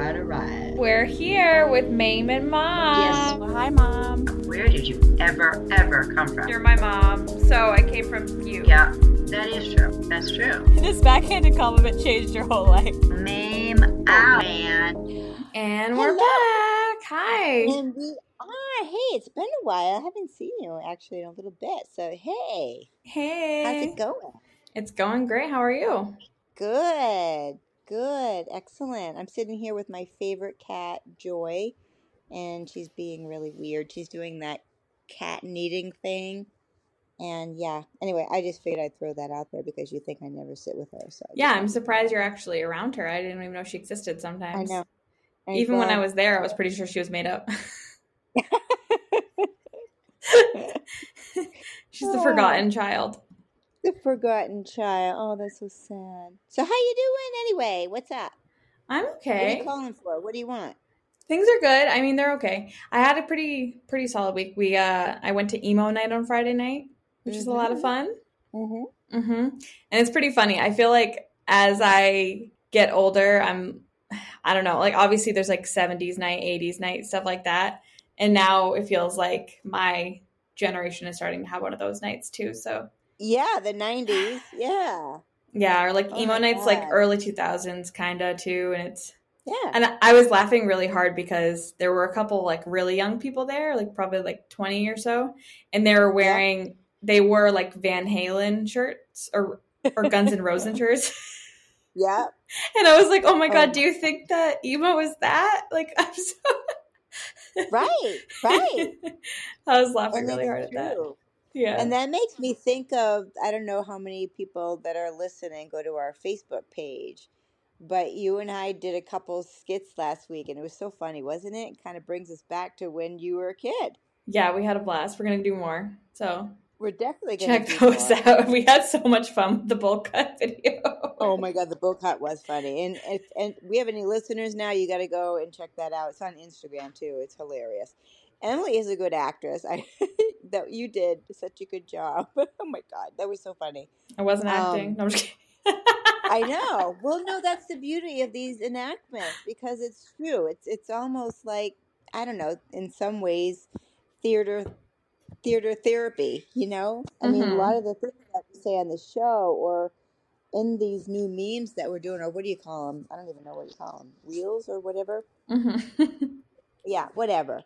right, all right. We're here with Mame and Mom. Yes. Well, hi, Mom. Where did you ever, ever come from? You're my mom, so I came from you. Yeah, that is true. That's true. This backhanded compliment changed your whole life. Mame out, man. And we're Hello. back. Hi. And we are. Hey, it's been a while. I haven't seen you actually in a little bit. So, hey, Hey. how's it going? It's going great. How are you? Good, good, excellent. I'm sitting here with my favorite cat, Joy, and she's being really weird. She's doing that cat kneading thing. And yeah, anyway, I just figured I'd throw that out there because you think I never sit with her. So Yeah, I'm surprised you're actually around her. I didn't even know she existed sometimes. I know. I- Even when I was there, I was pretty sure she was made up. She's the Oh. forgotten child. The forgotten child. Oh, that's so sad. So, how you doing anyway? What's up? I'm okay. What are you calling for? What do you want? Things are good. I mean, they're okay. I had a pretty pretty solid week. We uh I went to emo night on Friday night, which is a lot of Mhm. fun. Mm-hmm. Mm-hmm. And it's pretty funny. I feel like as I get older, I'm, I don't know, like obviously there's like 70s night, 80s night, stuff like that. And now it feels like my generation is starting to have one of those nights too. So Yeah, the '90s. Yeah, yeah, or like Oh emo nights, like early 2000s kind of too. And it's, yeah. and I was laughing really hard because there were a couple like really young people there, like probably like 20 or so. And they were wearing, they wore like Van Halen shirts or, or Guns N' Roses shirts. Yeah. And I was like, oh my Oh. God, do you think that emo is that? Like, I'm so. Right. Right. I was laughing And really hard at that. Yeah. And that makes me think of I don't know how many people that are listening go to our Facebook page, but you and I did a couple skits last week, and it was so funny, wasn't it? It kind of brings us back to when you were a kid. yeah, we had a blast. We're going to do more. So We're definitely going check to do those more. out. We had so much fun with the bowl cut video. Oh my god, the book cut was funny, and if and we have any listeners now, you got to go and check that out. It's on Instagram too. It's hilarious. Emily is a good actress. I that you did such a good job. oh my god, that was so funny. I wasn't Um, acting. No, I'm just kidding. I know. Well, no, that's the beauty of these enactments because it's true. It's it's almost like I don't know. In some ways, theater theater therapy. You know, I mean, a lot of the things that we say on the show or in these new memes that we're doing, or what do you call them? I don't even know what you call them. Reels or whatever. Mhm. Yeah, whatever.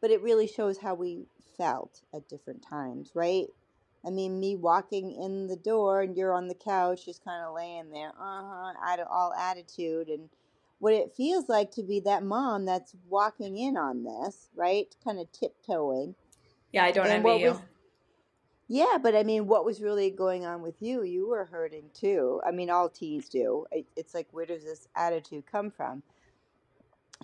But it really shows how we felt at different times, right? I mean, me walking in the door and you're on the couch, just kind of laying there, uh huh, out of all attitude, and what it feels like to be that mom that's walking in on this, right? Kind of tiptoeing. yeah, I don't And envy you. was- Yeah, but I mean, what was really going on with you? You were hurting too. I mean, all teens do. It's like, where does this attitude come from?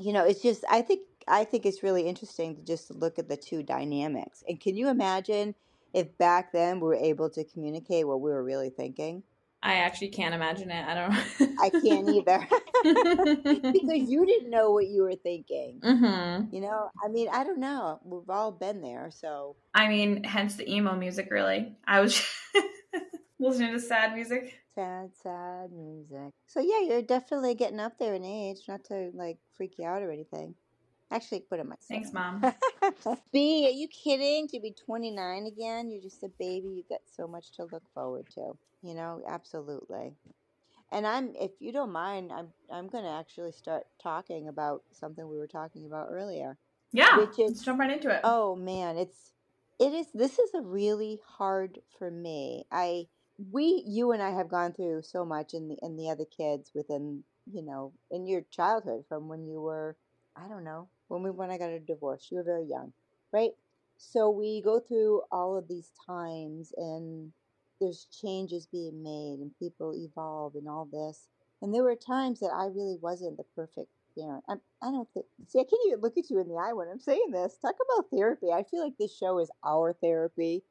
You know, it's just. I think. I think it's really interesting to just look at the two dynamics. And can you imagine if back then we were able to communicate what we were really thinking? I actually can't imagine it. I don't I can't either, because you didn't know what you were thinking. hmm You know, I mean, I don't know. We've all been there, so I mean, hence the emo music, really. I was listening to sad music. Sad, sad music. So yeah, you're definitely getting up there in age. Not to like freak you out or anything. Actually, put it myself. Thanks, Mom. B, are you kidding? To be 29 again? You're just a baby. You've got so much to look forward to. You know, absolutely. And I'm, if you don't mind, I'm, I'm going to actually start talking about something we were talking about earlier. Yeah, Which is- let's jump right into it. Oh man, it's it is this is a really hard for me. I we you and I have gone through so much in the in the other kids within, you know, in your childhood from when you were I don't know, when we when I got a divorce. You were very young, right? So we go through all of these times and there's changes being made and people evolve and all this. And there were times that I really wasn't the perfect parent. I, I don't think. See, I can't even look at you in the eye when I'm saying this. Talk about therapy. I feel like this show is our therapy,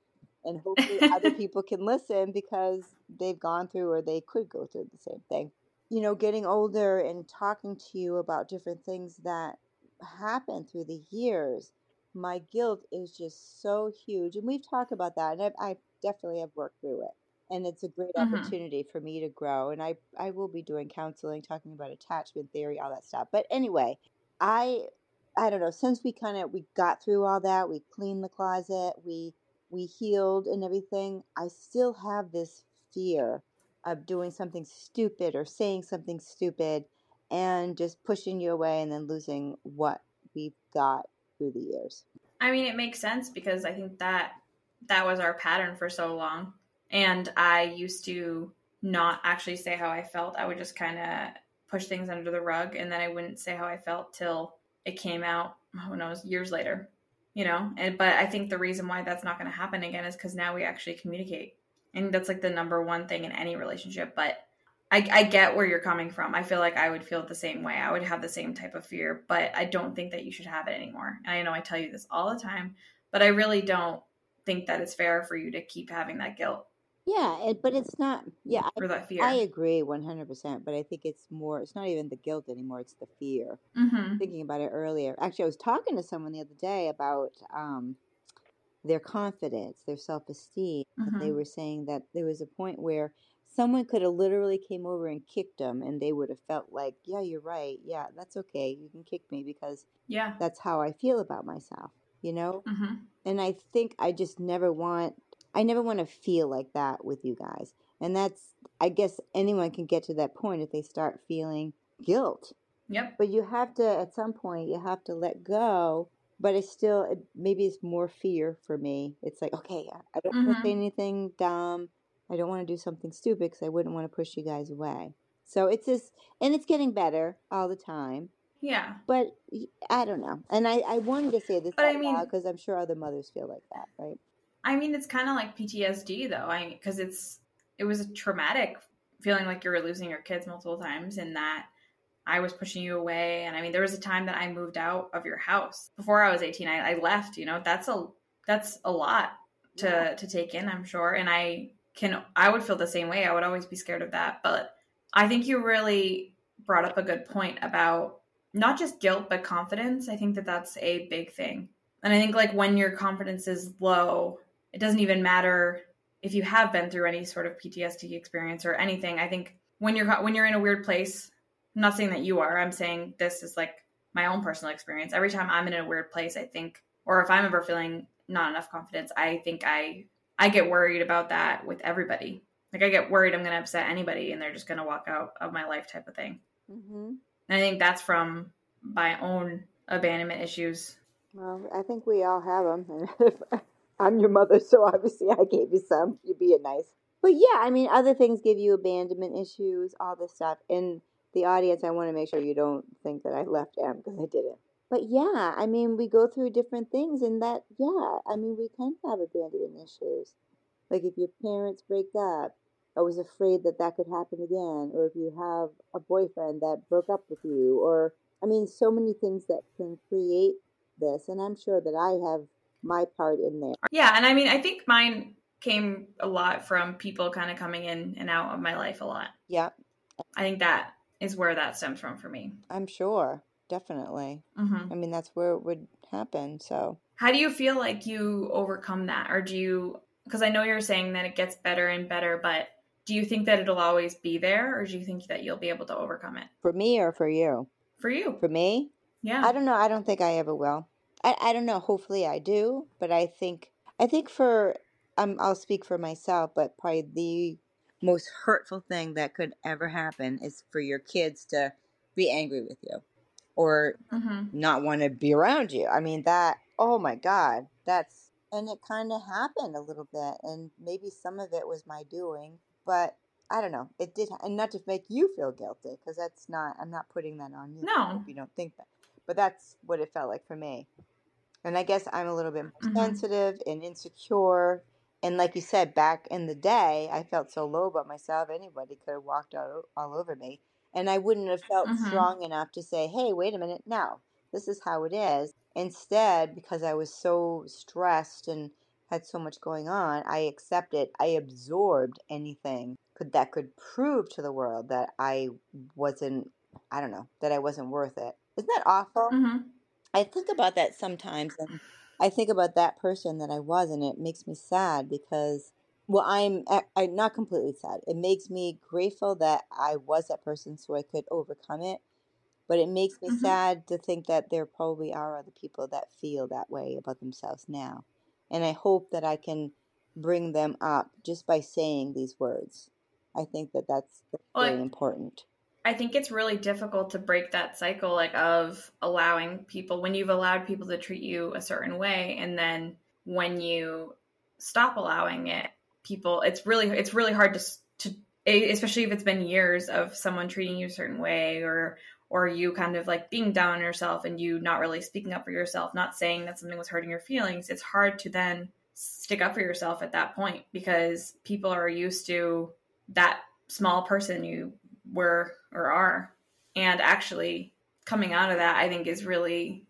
and hopefully other people can listen because they've gone through or they could go through the same thing. You know, getting older and talking to you about different things that happened through the years. My guilt is just so huge, and we've talked about that, and I've, I definitely have worked through it. and it's a great Mhm. opportunity for me to grow. And I I will be doing counseling, talking about attachment theory, all that stuff. But anyway, I I don't know. Since we kind of we got through all that, we cleaned the closet, we we healed and everything. I still have this fear of doing something stupid or saying something stupid and just pushing you away and then losing what we've got through the years. I mean, it makes sense because I think that that was our pattern for so long. And I used to not actually say how I felt. I would just kind of push things under the rug and then I wouldn't say how I felt till it came out, who knows, years later. You know, and but I think the reason why that's not going to happen again is because now we actually communicate, and that's like the number one thing in any relationship. But I, I get where you're coming from. I feel like I would feel the same way. I would have the same type of fear, but I don't think that you should have it anymore. And I know I tell you this all the time, but I really don't think that it's fair for you to keep having that guilt Yeah, it, but it's not. Yeah, or that fear. I agree 100%, but I think it's more, it's not even the guilt anymore, it's the fear. mm-hmm. Thinking about it earlier. Actually, I was talking to someone the other day about um, their confidence, their self esteem. And they were saying that there was a point where someone could have literally came over and kicked them and they would have felt like, yeah, you're right. Yeah, that's okay. You can kick me because Yeah. that's how I feel about myself, you know? Mm-hmm. And I think I just never want I never want to feel like that with you guys. And that's I guess anyone can get to that point if they start feeling guilt. Yep. But you have to at some point you have to let go. But it's still it, maybe it's more fear for me. It's like okay, I- don't want Mhm. to say anything dumb. I don't want to do something stupid because I wouldn't want to push you guys away. So it's just and it's getting better all the time. Yeah. But I don't know. And I, I wanted to say this But I mean- because I'm sure other mothers feel like that, right? I mean, it's kind of like PTSD though. I because it's it was a traumatic feeling like you were losing your kids multiple times, and that I was pushing you away. And I mean, there was a time that I moved out of your house before I was eighteen. I, I left. You know, that's a that's a lot to Yeah. to take in. I'm sure, and I can I would feel the same way. I would always be scared of that. But I think you really brought up a good point about not just guilt but confidence. I think that that's a big thing. And I think like when your confidence is low, it doesn't even matter if you have been through any sort of PTSD experience or anything. I think when you're when you're in a weird place, I'm not saying that you are. I'm saying this is like my own personal experience. Every time I'm in a weird place, I think or if I'm ever feeling not enough confidence, I think I I get worried about that with everybody. Like I get worried I'm going to upset anybody and they're just going to walk out of my life type of thing. Mm-hmm. And I think that's from my own abandonment issues. Well, I think we all have them. I'm your mother, so obviously I gave you some. You're being nice. But yeah, I mean, other things give you abandonment issues, all this stuff. And the audience, I want to make sure you don't think that I left Em because I didn't. But yeah, I mean, we go through different things, and that, yeah, I mean, we can have abandonment issues. Like if your parents break up, I was afraid that that could happen again, or if you have a boyfriend that broke up with you, or I mean, so many things that can create this, and I'm sure that I have my part in there. Yeah, and I mean, I think mine came a lot from people kind of coming in and out of my life a lot. Yeah, I think that is where that stems from for me. I'm sure, definitely. hmm I mean, that's where it would happen. So How do you feel like you overcome that, or do you? Because I know you're saying that it gets better and better, but do you think that it'll always be there, or do you think that you'll be able to overcome it for me or for you? for you? For me, Yeah. I don't know. I don't think I ever will. I, I don't know. Hopefully, I do. But I think I think for um, I'll speak for myself. But probably the most hurtful thing that could ever happen is for your kids to be angry with you, or hmm not want to be around you. I mean that. Oh my God, that's and it kind of happened a little bit, and maybe some of it was my doing, but I don't know. It did, and not to make you feel guilty because that's not. I'm not putting that on you. No. if you don't think that, but that's what it felt like for me. And I guess I'm a little bit more Mhm. sensitive and insecure. And like you said, back in the day, I felt so low about myself. Anybody could have walked all, all over me. And I wouldn't have felt Mhm. strong enough to say, hey, wait a minute, no, this is how it is. Instead, because I was so stressed and had so much going on, I accepted, I absorbed anything could, that could prove to the world that I wasn't, I don't know, that I wasn't worth it. Isn't that awful? hmm I think about that sometimes, and I think about that person that I was, and it makes me sad because Well, I'm I'm not completely sad. It makes me grateful that I was that person so I could overcome it. But it makes me Mhm. sad to think that there probably are other people that feel that way about themselves now. And I hope that I can bring them up just by saying these words. I think that that's, that's I- important. I think it's really difficult to break that cycle like of allowing people when you've allowed people to treat you a certain way and then when you stop allowing it people it's really it's really hard to to especially if it's been years of someone treating you a certain way or or you kind of like being down on yourself and you not really speaking up for yourself not saying that something was hurting your feelings it's hard to then stick up for yourself at that point because people are used to that small person you were or are and actually coming out of that i think is really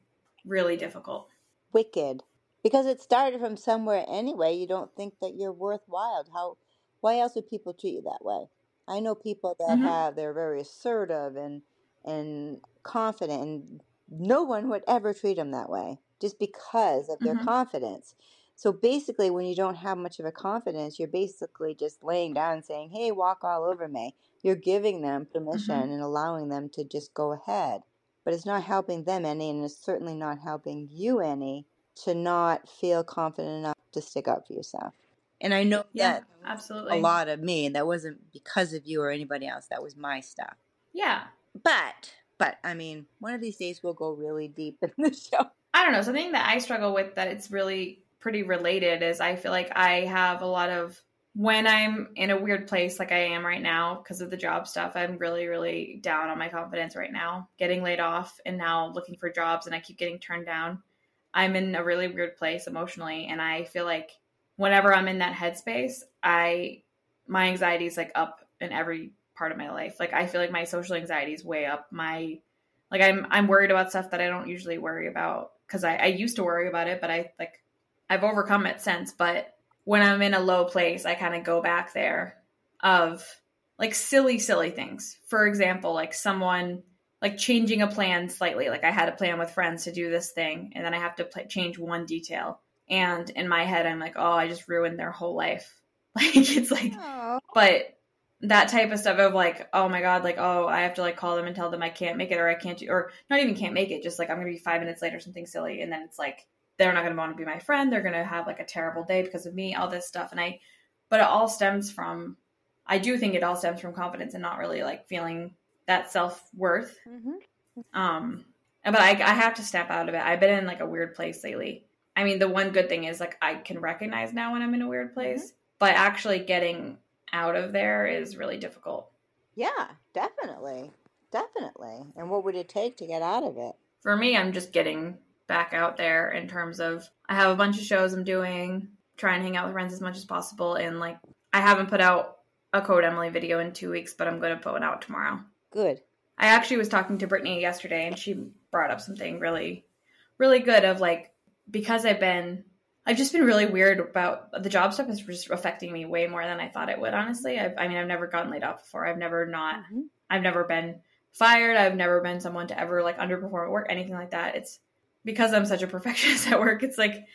really difficult Wicked. Because it started from somewhere anyway. You don't think that you're worthwhile. How why else would people treat you that way? I know people that Mhm. have they're very assertive and and confident and no one would ever treat them that way just because of their Mhm. confidence. So basically when you don't have much of a confidence, you're basically just laying down and saying, "Hey, walk all over me." You're giving them permission and allowing them to just go ahead. But it's not helping them any and it's certainly not helping you any to not feel confident enough to stick up for yourself. And I know yeah that absolutely a lot of me, and that wasn't because of you or anybody else. That was my stuff. yeah But, but I mean, one of these days we'll go really deep in the show. I don't know. Something that I struggle with that it's really pretty related is I feel like I have a lot of when I'm in a weird place like I am right now because of the job stuff, I'm really, really down on my confidence right now. Getting laid off and now looking for jobs and I keep getting turned down. I'm in a really weird place emotionally and I feel like whenever I'm in that headspace, I my anxiety is like up in every part of my life. Like I feel like my social anxiety is way up. My like I'm I'm worried about stuff that I don't usually worry about because I, I used to worry about it, but I like I've overcome it since. But when I'm in a low place, I kind of go back there of like silly, silly things. For example, like someone like changing a plan slightly. Like I had a plan with friends to do this thing, and then I have to change one detail. And in my head, I'm like, oh, I just ruined their whole life. Like it's like Oh, but that type of stuff of like oh my god like oh i have to like call them and tell them i can't make it or i can't do or not even can't make it just like i'm gonna be five minutes late or something silly and then it's like they're not gonna want to be my friend they're gonna have like a terrible day because of me all this stuff and i but it all stems from i do think it all stems from confidence and not really like feeling that self-worth. Mm-hmm. um but I, I have to snap out of it. I've been in like a weird place lately. I mean the one good thing is like i can recognize now when i'm in a weird place but actually getting out of there is really difficult. Yeah, definitely, definitely. And what would it take to get out of it? for me i'm just getting back out there in terms of i have a bunch of shows i'm doing try and hang out with friends as much as possible and like i haven't put out a code emily video in two weeks but i'm going to put one out tomorrow Good. I actually was talking to Brittany yesterday and she brought up something really, really good of like, because I've been, I've just been really weird about the job stuff is just affecting me way more than I thought it would, honestly. I've, I mean, I've never gotten laid off before. I've never not, Mhm. I've never been fired. I've never been someone to ever like underperform at work, anything like that. It's because I'm such a perfectionist at work. It's like,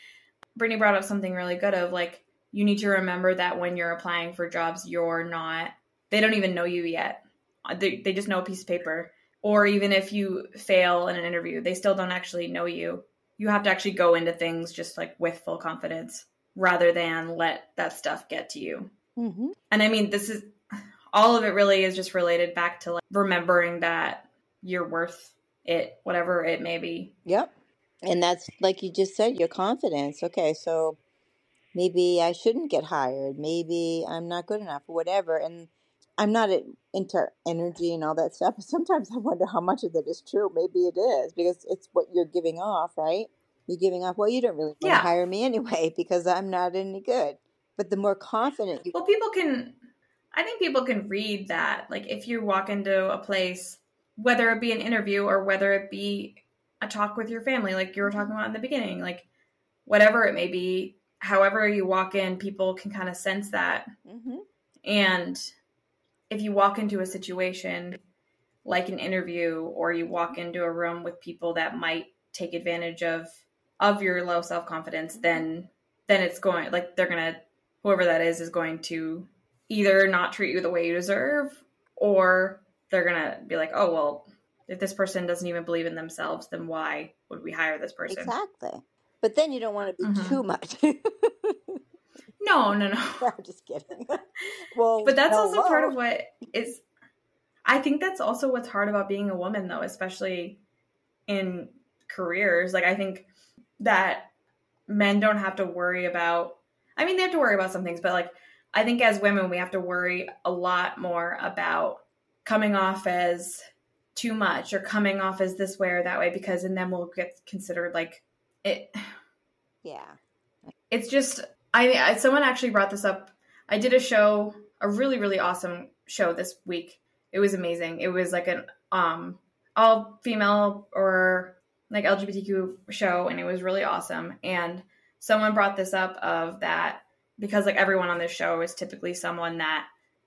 Brittany brought up something really good of like, you need to remember that when you're applying for jobs, you're not, they don't even know you yet they, they just know a piece of paper or even if you fail in an interview they still don't actually know you you have to actually go into things just like with full confidence rather than let that stuff get to you Mm-hmm. and i mean this is all of it really is just related back to like remembering that you're worth it whatever it may be Yep. And that's like you just said, your confidence. Okay, so maybe I shouldn't get hired. Maybe I'm not good enough or whatever. And I'm not a- into energy and all that stuff. But sometimes I wonder how much of that is true. Maybe it is because it's what you're giving off, right? You're giving off, well, you don't really want to hire me anyway because I'm not any good. But the more confident you well people can i think people can read that like if you walk into a place whether it be an interview or whether it be a talk with your family like you were talking about in the beginning like whatever it may be however you walk in people can kind of sense that hmm and if you walk into a situation like an interview or you walk into a room with people that might take advantage of of your low self-confidence then then it's going like they're going to whoever that is is going to either not treat you the way you deserve or they're going to be like, "Oh, well, if this person doesn't even believe in themselves, then why would we hire this person?" Exactly. But then you don't want to be Mhm. too much. No, no, no. I'm just kidding. well, But that's also part of what is I think that's also what's hard about being a woman though, especially in careers. Like I think that men don't have to worry about I mean they have to worry about some things, but like I think as women we have to worry a lot more about coming off as too much or coming off as this way or that way because and then we'll get considered like it Yeah. it's just I, I someone actually brought this up. I did a show, a really really awesome show this week. It was amazing. It was like an um all female or like LGBTQ show and it was really awesome. And someone brought this up of that because like everyone on this show is typically someone that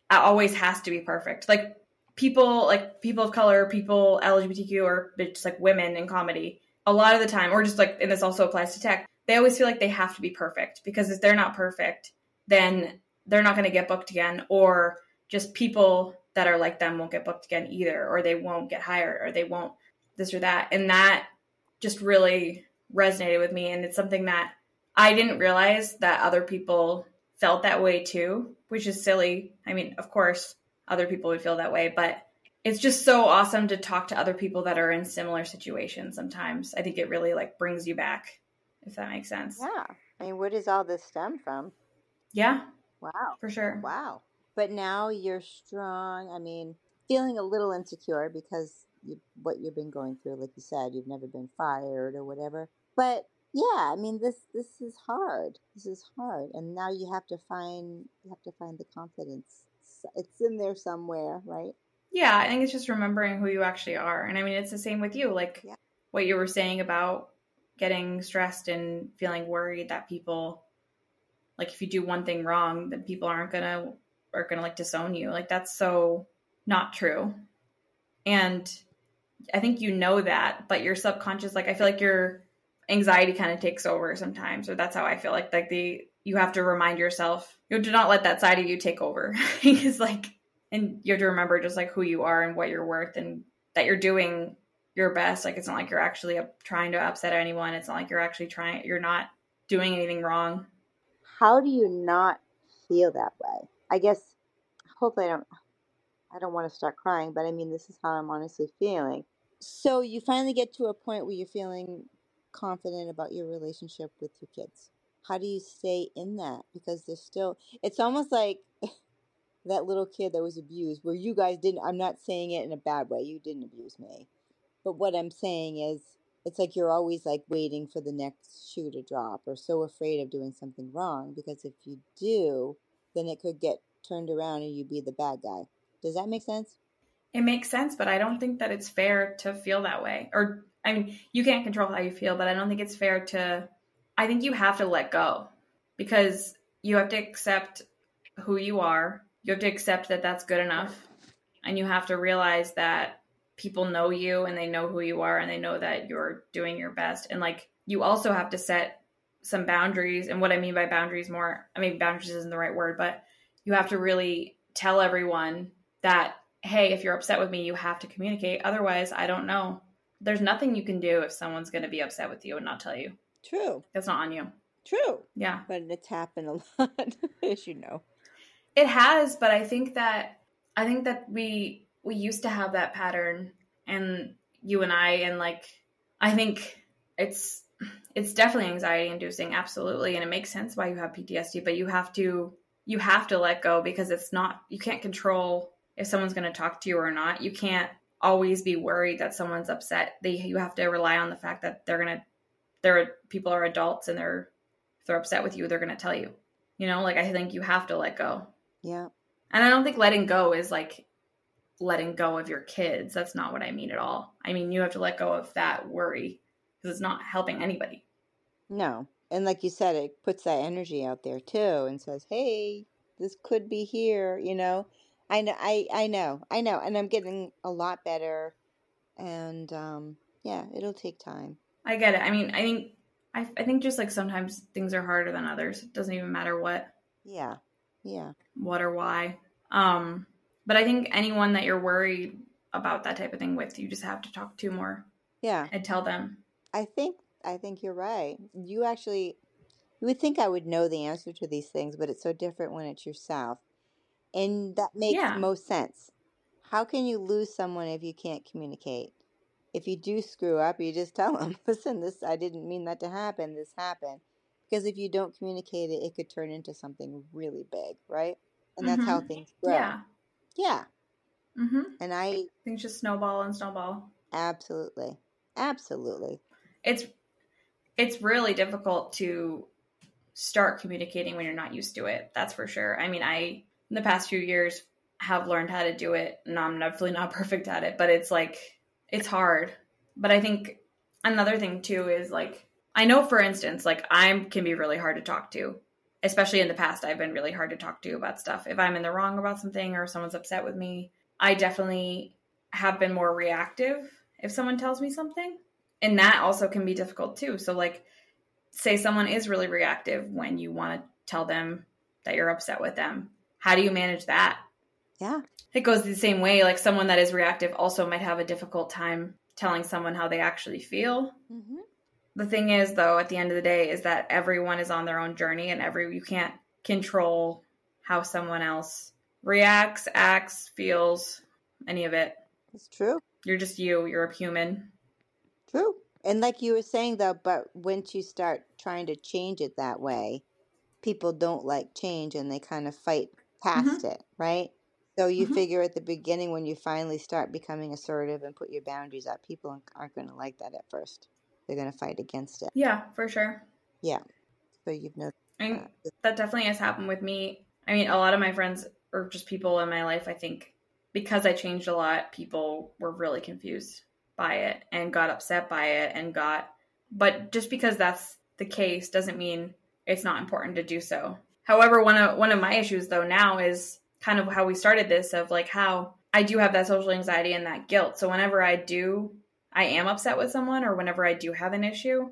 always has to be perfect. Like people like people of color, people LGBTQ or just like women in comedy a lot of the time or just like and this also applies to tech they always feel like they have to be perfect because if they're not perfect, then they're not going to get booked again, or just people that are like them won't get booked again either, or they won't get hired, or they won't this or that. And that just really resonated with me. And it's something that I didn't realize that other people felt that way too, which is silly. I mean, of course, other people would feel that way, but it's just so awesome to talk to other people that are in similar situations sometimes. I think it really like brings you back if that makes sense. Yeah. I mean, where does all this stem from? Yeah, Wow. for sure. Wow. But now you're strong. I mean, feeling a little insecure because you, what you've been going through, like you said, you've never been fired or whatever. But yeah, I mean, this this is hard. This is hard, and now you have to find you have to find the confidence. It's- in there somewhere, right? Yeah, I think it's just remembering who you actually are. And I mean, it's the same with you. Like Yeah. what you were saying about getting stressed and feeling worried that people, like if you do one thing wrong, then people aren't gonna are gonna like disown you. Like that's so not true. And I think you know that, but your subconscious, like I feel like your anxiety kind of takes over sometimes, or that's how I feel like like the you have to remind yourself you to not let that side of you take over. because like and you have to remember just like who you are and what you're worth and that you're doing your best like it's not like you're actually trying to upset anyone it's not like you're actually trying you're not doing anything wrong How do you not feel that way? I guess. Hopefully, I don't. I don't want to start crying, but I mean, this is how I'm honestly feeling. So you finally get to a point where you're feeling confident about your relationship with your kids. How do you stay in that? Because there's still. It's almost like that little kid that was abused, where you guys didn't. I'm not saying it in a bad way. You didn't abuse me, but what I'm saying is, it's like you're always like waiting for the next shoe to drop, or so afraid of doing something wrong. Because if you do, then it could get turned around and you'd be the bad guy. Does that make sense? it makes sense but i don't think that it's fair to feel that way or i mean you can't control how you feel but i don't think it's fair to i think you have to let go because you have to accept who you are you have to accept that that's good enough and you have to realize that people know you and they know who you are and they know that you're doing your best. And like you also have to set some boundaries. And what i mean by boundaries more i mean boundaries isn't the right word but you have to really tell everyone that hey if you're upset with me you have to communicate. Otherwise i don't know. There's nothing you can do if someone's going to be upset with you and not tell you. True. that's not on you. True. yeah. But it's happened a lot, as you know. It has, but I think that I think that we we used to have that pattern and you and I and like I think it's it's definitely anxiety inducing absolutely and it makes sense why you have PTSD but you have to you have to let go because it's not you can't control if someone's going to talk to you or not. You can't always be worried that someone's upset. They you have to rely on the fact that they're going to they're people are adults and they're if they're upset with you, they're going to tell you. You know, like I think you have to let go. Yeah. And I don't think letting go is like letting go of your kids. That's not what I mean at all. I mean, you have to let go of that worry because it's not helping anybody. No. And like you said, it puts that energy out there too and says, hey, this could be here, you know? I know, I, I know, I know. And I'm getting a lot better. And um, yeah, it'll take time. I get it. I mean, I think I, I think just like sometimes things are harder than others. It doesn't even matter what. Yeah. Yeah. what or why. Um, but I think anyone that you're worried about that type of thing with, you just have to talk to more Yeah. and tell them. I think I think you're right. You actually you would think I would know the answer to these things, but it's so different when it's yourself. And that makes Yeah. most sense. How can you lose someone if you can't communicate? If you do screw up, you just tell them, "Listen, this I didn't mean that to happen. This happened." Because if you don't communicate it, it could turn into something really big, right? And that's how Mhm. things grow. Yeah. Yeah. Mm-hmm. And I Things just snowball and snowball. absolutely, absolutely. It's it's really difficult to start communicating when you're not used to it. That's for sure. I mean, I in the past few years have learned how to do it, and I'm definitely not perfect at it, but it's like it's hard. But I think another thing too is like I know for instance, like I can be really hard to talk to. Especially in the past, I've been really hard to talk to about stuff. If I'm in the wrong about something or someone's upset with me, I definitely have been more reactive if someone tells me something. And that also can be difficult too. So, like, say someone is really reactive when you want to tell them that you're upset with them. How do you manage that? Yeah. It goes the same way. Like, someone that is reactive also might have a difficult time telling someone how they actually feel. hmm The thing is, though, at the end of the day, is that everyone is on their own journey, and every you can't control how someone else reacts, acts, feels, any of it. It's true. You're just you. You're a human. True. And like you were saying though, but once you start trying to change it that way, people don't like change and they kind of fight past it, right? So you Mhm. figure at the beginning when you finally start becoming assertive and put your boundaries up, people aren't going to like that at first. They're going to fight against it. Yeah, for sure. Yeah. So you've noticed that. that definitely has happened with me. I mean, a lot of my friends or just people in my life, I think, because I changed a lot, people were really confused by it and got upset by it and got. But just because that's the case doesn't mean it's not important to do so. However, one of one of my issues though now is kind of how we started this of like how I do have that social anxiety and that guilt. So whenever I do, I am upset with someone or whenever I do have an issue,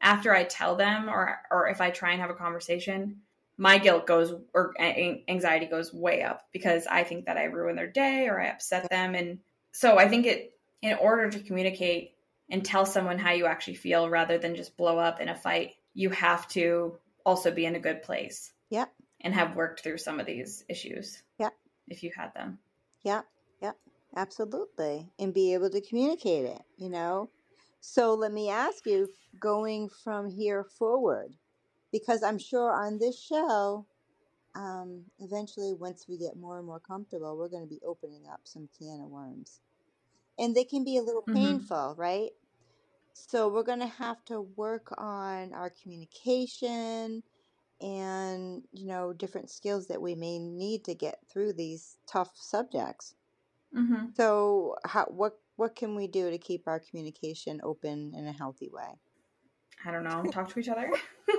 after I tell them or or if I try and have a conversation, my guilt goes or anxiety goes way up because I think that I ruin their day or I upset them and so I think it in order to communicate and tell someone how you actually feel rather than just blow up in a fight, you have to also be in a good place. Yep. And have worked through some of these issues. Yep. If you had them. Yep, absolutely. And be able to communicate it, you know? So let me ask you, going from here forward, because I'm sure on this show, um, eventually, once we get more and more comfortable, we're going to be opening up some can of worms. And they can be a little Mhm. painful, right? So we're going to have to work on our communication and, you know, different skills that we may need to get through these tough subjects. Mm-hmm. So, how what what can we do to keep our communication open in a healthy way? I don't know. Talk to each other.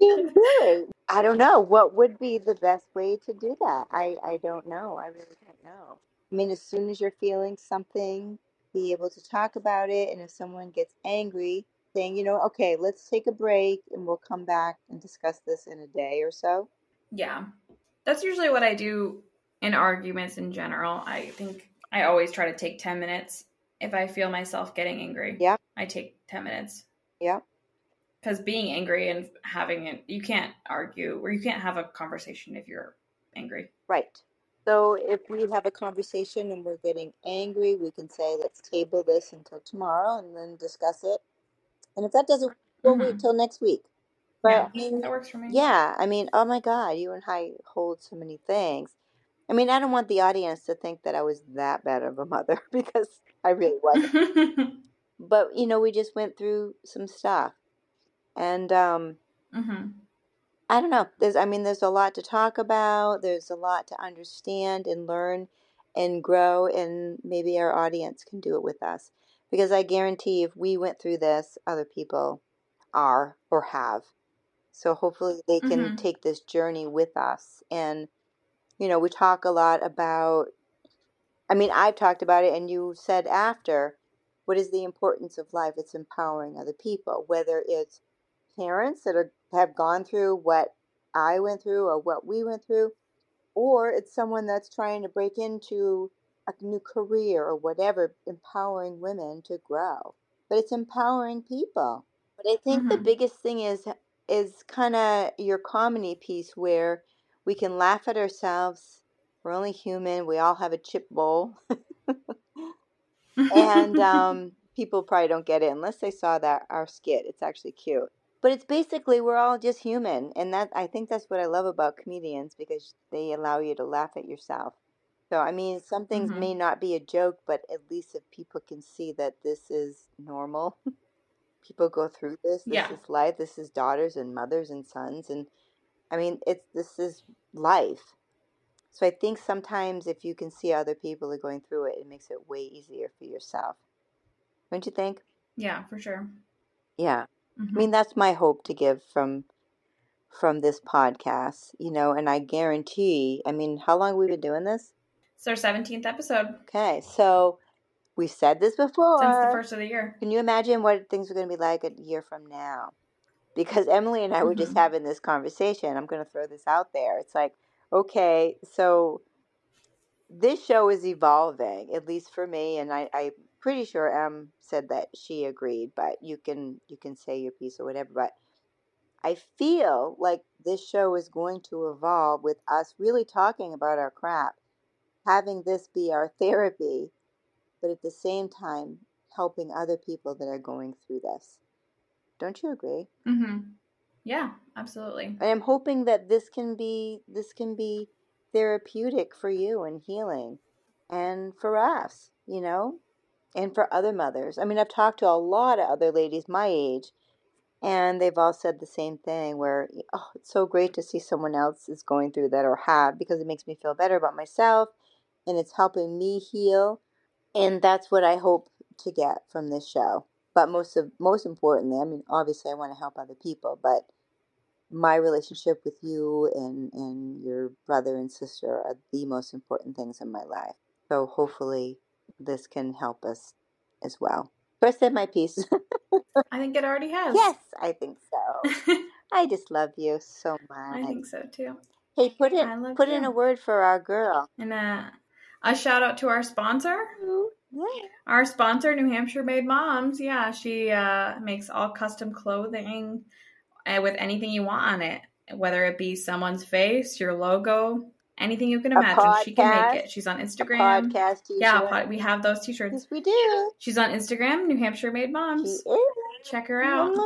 I don't know. What would be the best way to do that? I I don't know. I really don't know. I mean, as soon as you're feeling something, be able to talk about it, and if someone gets angry, saying, you know, okay, let's take a break, and we'll come back and discuss this in a day or so. yeah. That's usually what I do in arguments in general. I think I always try to take 10 minutes if I feel myself getting angry. Yeah. I take 10 minutes. Yeah. Because being angry and having it, you can't argue or you can't have a conversation if you're angry. Right. So if we have a conversation and we're getting angry, we can say, let's table this until tomorrow and then discuss it. And if that doesn't, we'll wait Mhm. till next week. But yeah, I mean, that works for me. yeah, I mean, oh my God, you and I hold so many things. I mean, I don't want the audience to think that I was that bad of a mother because I really wasn't. But, you know, we just went through some stuff. And um, hmm I don't know. There's, I mean, there's a lot to talk about. There's a lot to understand and learn and grow, and maybe our audience can do it with us. Because I guarantee if we went through this, other people are or have. So hopefully they can Mhm. take this journey with us. And, you know, we talk a lot about, I mean, I've talked about it, and you said after, what is the importance of life? It's empowering other people, whether it's parents that are have gone through what I went through or what we went through, or it's someone that's trying to break into a new career or whatever, empowering women to grow. But it's empowering people. But I think the Mhm. biggest thing is is kind of your comedy piece where we can laugh at ourselves. We're only human. We all have a chip bowl. and um, people probably don't get it unless they saw that our skit. It's actually cute, but it's basically we're all just human, and that I think that's what I love about comedians because they allow you to laugh at yourself. So I mean, some things Mhm. may not be a joke, but at least if people can see that this is normal, people go through this. This Yeah. is life. This is daughters and mothers and sons, and I mean, it's this is life. So I think sometimes if you can see other people are going through it, it makes it way easier for yourself. Don't you think? yeah, for sure. Yeah. I Mhm. mean, that's my hope to give from from this podcast, you know, and I guarantee, I mean, how long we've we been doing this? It's our 17th episode Okay. So we've said this before. since the first of the year. Can you imagine what things are going to be like a year from now? Because Emily and I were just Mhm. having this conversation. I'm going to throw this out there. It's like, okay, so this show is evolving, at least for me, and I, I'm pretty sure Em said that she agreed. But you can you can say your piece or whatever. But I feel like this show is going to evolve with us really talking about our crap, having this be our therapy, but at the same time helping other people that are going through this. Don't you agree? Mm-hmm. Yeah, absolutely. And I'm hoping that this can be this can be therapeutic for you and healing and for us, you know, and for other mothers. I mean, I've talked to a lot of other ladies my age and they've all said the same thing where oh, it's so great to see someone else is going through that or have because it makes me feel better about myself and it's helping me heal and that's what I hope to get from this show. But most of most importantly, I mean, obviously, I want to help other people, but my relationship with you and and your brother and sister are the most important things in my life. So hopefully, this can help us as well. So I said my piece. I think it already has. yes, I think so. I just love you so much. I think so too. Hey, put in put in a word for our girl. And uh, a shout out to our sponsor. Our sponsor, New Hampshire Made Moms. Yeah, she uh, makes all custom clothing uh, with anything you want on it, whether it be someone's face, your logo, anything you can imagine. She can make it. She's on Instagram. podcast t-shirt. Yeah, pod- we have those t-shirts. Yes, we do. She's on Instagram, New Hampshire Made Moms. Check her out.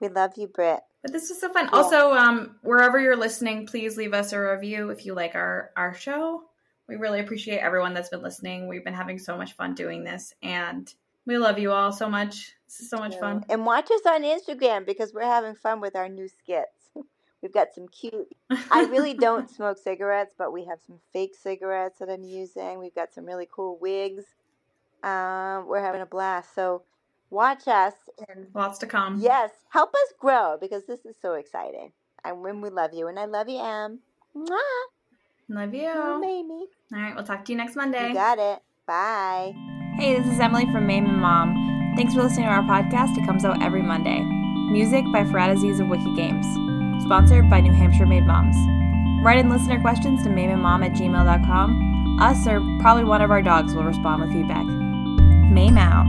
We love you, Britt. But this is so fun. Yeah. Also, um, wherever you're listening, please leave us a review if you like our our show. We really appreciate everyone that's been listening. We've been having so much fun doing this, and we love you all so much. This is so much fun. And watch us on Instagram because we're having fun with our new skits. We've got some cute. I really don't smoke cigarettes, but we have some fake cigarettes that I'm using. We've got some really cool wigs. Um, we're having a blast. So watch us and Lots to come. yes, help us grow because this is so exciting. And when we love you, and I love you, Em. Mwah, Love you. little All right, we'll talk to you next Monday. You got it. Bye. Hey, this is Emily from Mame and Mom. Thanks for listening to our podcast. It comes out every Monday. Music by Farad of Wiki Games. Sponsored by New Hampshire Made Moms. Write in listener questions to mameandmom at gmail.com. Us or probably one of our dogs will respond with feedback. Mame out.